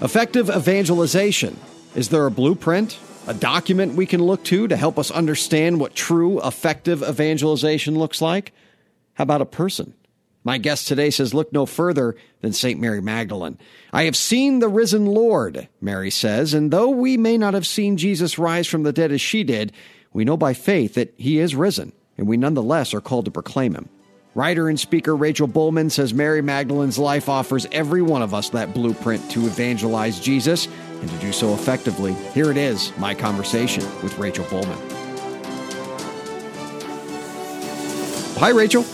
Effective evangelization. Is there a blueprint, a document we can look to to help us understand what true effective evangelization looks like? How about a person? My guest today says, Look no further than St. Mary Magdalene. I have seen the risen Lord, Mary says, and though we may not have seen Jesus rise from the dead as she did, we know by faith that he is risen, and we nonetheless are called to proclaim him. Writer and speaker Rachel Bulman says Mary Magdalene's life offers every one of us that blueprint to evangelize Jesus and to do so effectively. Here it is, my conversation with Rachel Bulman. Hi, Rachel.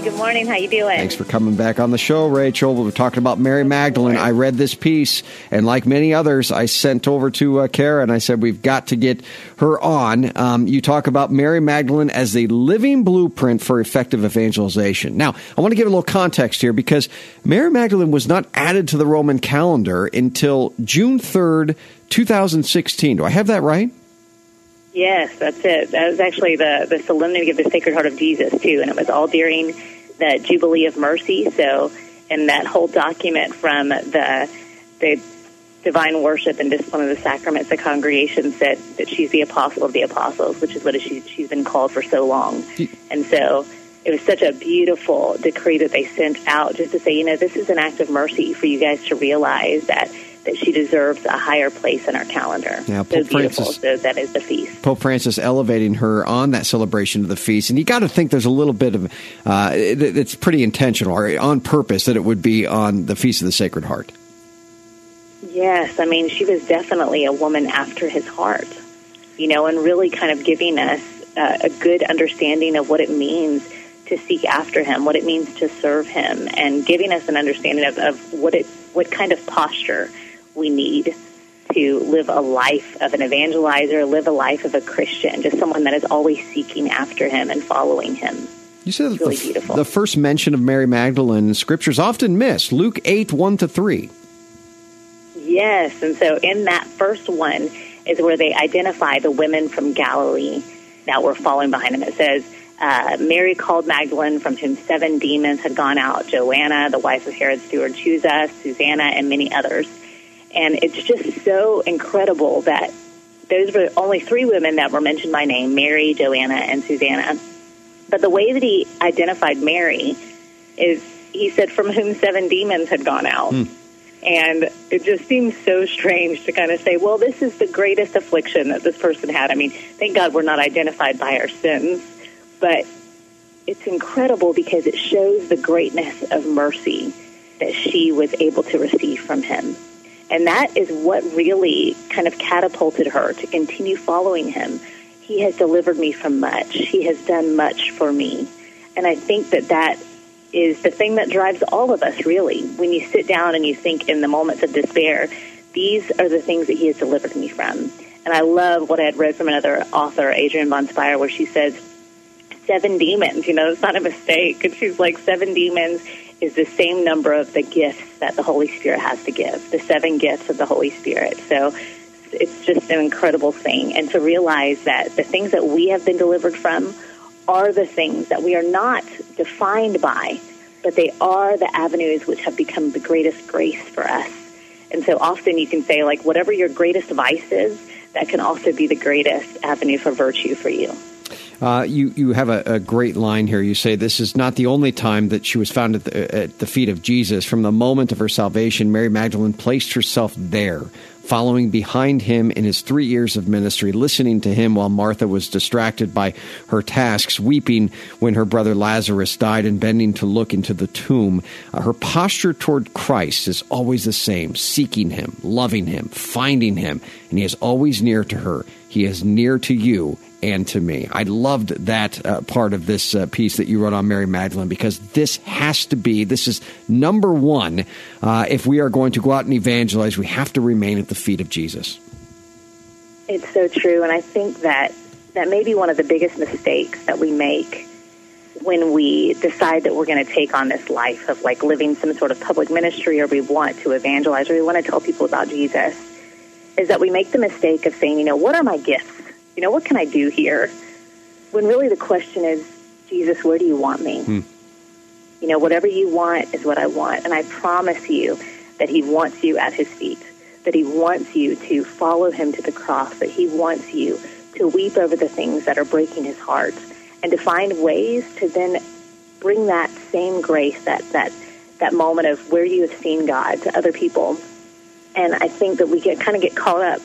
Hey, good morning. How you doing? Thanks for coming back on the show, Rachel. We're talking about Mary Magdalene. I read this piece, and like many others, I sent over to uh, Kara and I said we've got to get her on. Um, you talk about Mary Magdalene as the living blueprint for effective evangelization. Now, I want to give a little context here because Mary Magdalene was not added to the Roman calendar until June third, two thousand sixteen. Do I have that right? Yes, that's it. That was actually the, the solemnity of the Sacred Heart of Jesus, too, and it was all during the Jubilee of Mercy. So, in that whole document from the, the divine worship and discipline of the sacraments, the congregation said that she's the apostle of the apostles, which is what she, she's been called for so long. And so, it was such a beautiful decree that they sent out just to say, you know, this is an act of mercy for you guys to realize that that she deserves a higher place in our calendar. Yeah, so Pope beautiful. Francis- so that is the feast. Pope Francis elevating her on that celebration of the feast, and you got to think there's a little bit of uh, it, it's pretty intentional or on purpose that it would be on the feast of the Sacred Heart. Yes, I mean, she was definitely a woman after his heart, you know, and really kind of giving us uh, a good understanding of what it means to seek after him, what it means to serve him, and giving us an understanding of, of what it, what kind of posture we need to live a life of an evangelizer, live a life of a Christian, just someone that is always seeking after him and following him. You said really the, beautiful. the first mention of Mary Magdalene in Scripture is often missed. Luke eight one to three. Yes, and so in that first one is where they identify the women from Galilee that were following behind him. It says, uh, Mary called Magdalene, from whom seven demons had gone out, Joanna, the wife of Herod's steward Chuza, Susanna, and many others. And it's just so incredible that those were only three women that were mentioned by name Mary, Joanna, and Susanna. But the way that he identified Mary is he said, from whom seven demons had gone out. Hmm. And it just seems so strange to kind of say, well, this is the greatest affliction that this person had. I mean, thank God we're not identified by our sins, but it's incredible because it shows the greatness of mercy that she was able to receive from him. And that is what really kind of catapulted her to continue following him. He has delivered me from much. He has done much for me. And I think that that is the thing that drives all of us, really. When you sit down and you think in the moments of despair, these are the things that he has delivered me from. And I love what I had read from another author, Adrienne von Speyr, where she says, seven demons, you know, it's not a mistake. And she's like, seven demons is the same number of the gifts that the Holy Spirit has to give, the seven gifts of the Holy Spirit. So it's just an incredible thing. And to realize that the things that we have been delivered from are the things that we are not defined by, but they are the avenues which have become the greatest grace for us. And so often you can say, like, whatever your greatest vice is, that can also be the greatest avenue for virtue for you. Uh, you you have a, a great line here. You say this is not the only time that she was found at the, at the feet of Jesus. From the moment of her salvation, Mary Magdalene placed herself there, following behind him in his three years of ministry, listening to him while Martha was distracted by her tasks, weeping when her brother Lazarus died, and bending to look into the tomb. Uh, her posture toward Christ is always the same seeking him, loving him, finding him, and he is always near to her. He is near to you and to me. I loved that uh, part of this uh, piece that you wrote on Mary Magdalene because this has to be, this is number one. Uh, if we are going to go out and evangelize, we have to remain at the feet of Jesus. It's so true. And I think that that may be one of the biggest mistakes that we make when we decide that we're going to take on this life of like living some sort of public ministry or we want to evangelize or we want to tell people about Jesus is that we make the mistake of saying, you know, what are my gifts? you know, what can I do here? When really the question is, Jesus, where do you want me? Hmm. You know, whatever you want is what I want. And I promise you that He wants you at His feet, that He wants you to follow Him to the cross, that He wants you to weep over the things that are breaking His heart, and to find ways to then bring that same grace, that, that, that moment of where you have seen God to other people. And I think that we get kind of get caught up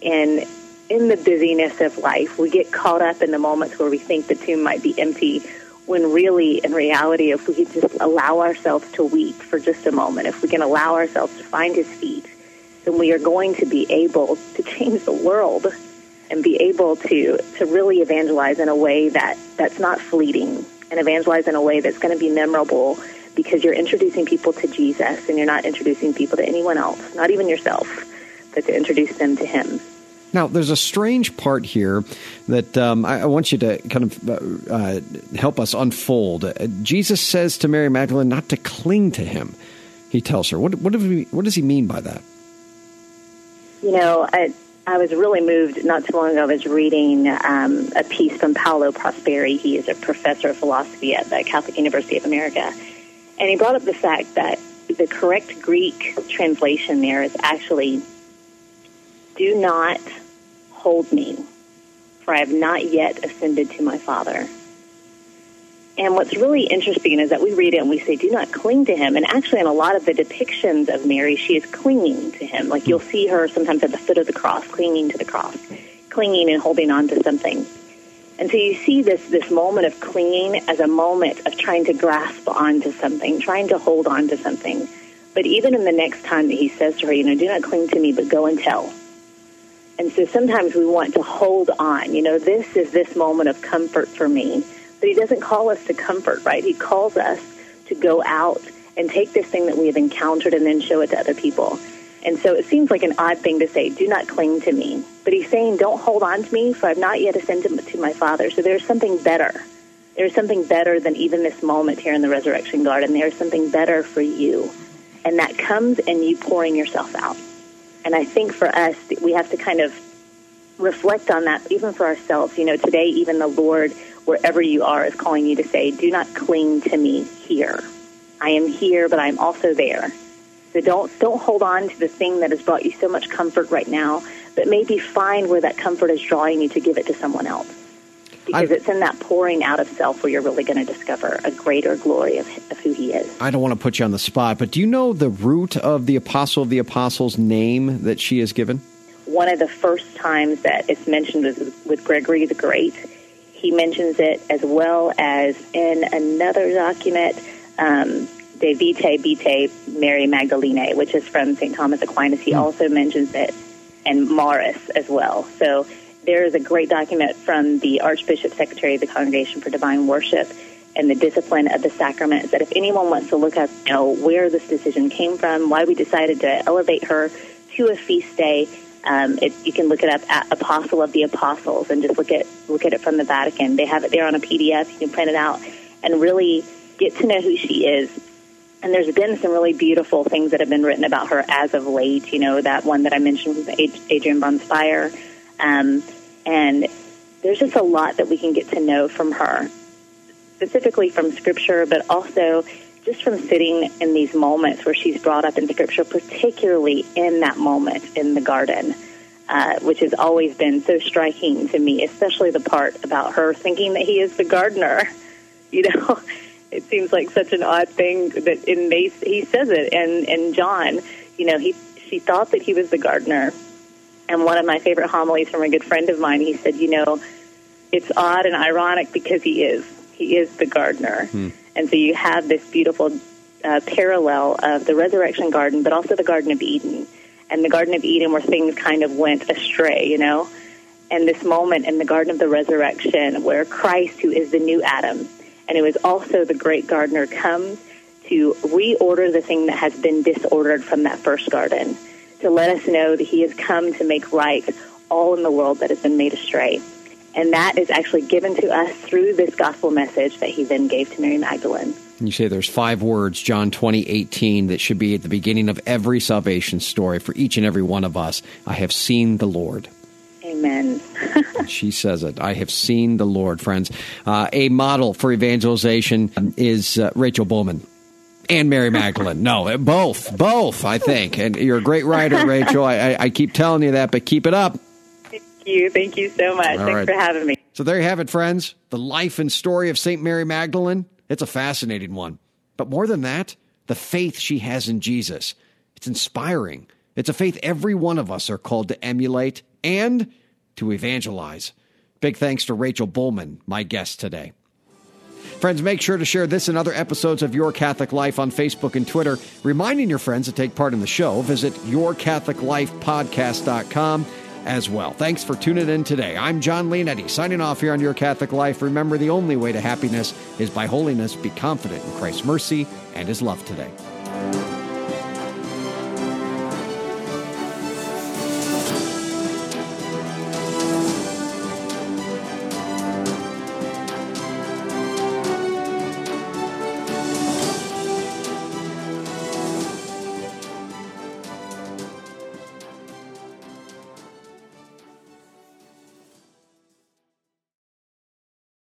in in the busyness of life, we get caught up in the moments where we think the tomb might be empty, when really, in reality, if we could just allow ourselves to weep for just a moment, if we can allow ourselves to find His feet, then we are going to be able to change the world and be able to, to really evangelize in a way that, that's not fleeting and evangelize in a way that's going to be memorable because you're introducing people to Jesus and you're not introducing people to anyone else, not even yourself, but to introduce them to Him. Now, there's a strange part here that um, I, I, want you to kind of uh, uh, help us unfold. Uh, Jesus says to Mary Magdalene not to cling to him. He tells her. What, what, he, what does he mean by that? You know, I, I was really moved not too long ago. I was reading um, a piece from Paolo Prosperi. He is a professor of philosophy at the Catholic University of America. And he brought up the fact that the correct Greek translation there is actually do not hold me, for I have not yet ascended to my Father. And what's really interesting is that we read it and we say, do not cling to him. And actually, in a lot of the depictions of Mary, she is clinging to him. Like you'll see her sometimes at the foot of the cross, clinging to the cross, clinging and holding on to something. And so you see this, this moment of clinging as a moment of trying to grasp onto something, trying to hold on to something. But even in the next time that he says to her, you know, do not cling to me, but go and tell. And so sometimes we want to hold on. You know, this is this moment of comfort for me. But he doesn't call us to comfort, right? He calls us to go out and take this thing that we have encountered and then show it to other people. And so it seems like an odd thing to say, do not cling to me. But he's saying, don't hold on to me, for I've not yet ascended to my Father. So there's something better. There's something better than even this moment here in the resurrection garden. There's something better for you. And that comes in you pouring yourself out. And I think for us, we have to kind of reflect on that, even for ourselves. You know, today, even the Lord, wherever you are, is calling you to say, do not cling to me here. I am here, but I'm also there. So don't don't hold on to the thing that has brought you so much comfort right now, but maybe find where that comfort is drawing you to give it to someone else because I, it's in that pouring out of self where you're really going to discover a greater glory of, of who He is. I don't want to put you on the spot, but do you know the root of the Apostle of the Apostles name that she is given? One of the first times that it's mentioned was with Gregory the Great. He mentions it as well as in another document, um, De Vitae Vitae Mary Magdalene, which is from St. Thomas Aquinas. He mm. also mentions it, and Maris as well. So there is a great document from the Archbishop Secretary of the Congregation for Divine Worship and the discipline of the sacraments that if anyone wants to look up you know, where this decision came from, why we decided to elevate her to a feast day, um, it, you can look it up at Apostle of the Apostles and just look at look at it from the Vatican. They have it there on a PDF. You can print it out and really get to know who she is. And there's been some really beautiful things that have been written about her as of late. You know, that one that I mentioned was Adrienne von Speyr. Um, and there's just a lot that we can get to know from her, specifically from Scripture, but also just from sitting in these moments where she's brought up in Scripture, particularly in that moment in the garden. Uh, which has always been so striking to me, especially the part about her thinking that he is the gardener. You know, it seems like such an odd thing that in they, he says it, and and John, you know, he she thought that he was the gardener, And one of my favorite homilies from a good friend of mine, he said, you know, it's odd and ironic because he is. He is the gardener. Hmm. And so you have this beautiful uh, parallel of the resurrection garden, but also the Garden of Eden. And the Garden of Eden where things kind of went astray, you know? And this moment in the Garden of the Resurrection where Christ, who is the new Adam, and who is also the great gardener, comes to reorder the thing that has been disordered from that first garden, to let us know that he has come to make right all in the world that has been made astray. And that is actually given to us through this gospel message that he then gave to Mary Magdalene. You say there's five words, John 20, 18, that should be at the beginning of every salvation story for each and every one of us. I have seen the Lord. Amen. She says it. I have seen the Lord, friends. Uh, a model for evangelization is uh, Rachel Bulman and Mary Magdalene. No, both, both. I think, and you're a great writer, Rachel. I, I, I keep telling you that, but keep it up Thank you. Thank you so much. All Thanks right. for having me. So there you have it, friends. The life and story of St. Mary Magdalene. It's a fascinating one. But more than that, the faith she has in Jesus. It's inspiring. It's a faith every one of us are called to emulate and to evangelize. Big thanks to Rachel Bulman, my guest today. Friends, make sure to share this and other episodes of Your Catholic Life on Facebook and Twitter. Reminding your friends to take part in the show, visit yourcatholiclifepodcast.com as well. Thanks for tuning in today. I'm John Leonetti, signing off here on Your Catholic Life. Remember, the only way to happiness is by holiness. Be confident in Christ's mercy and his love today.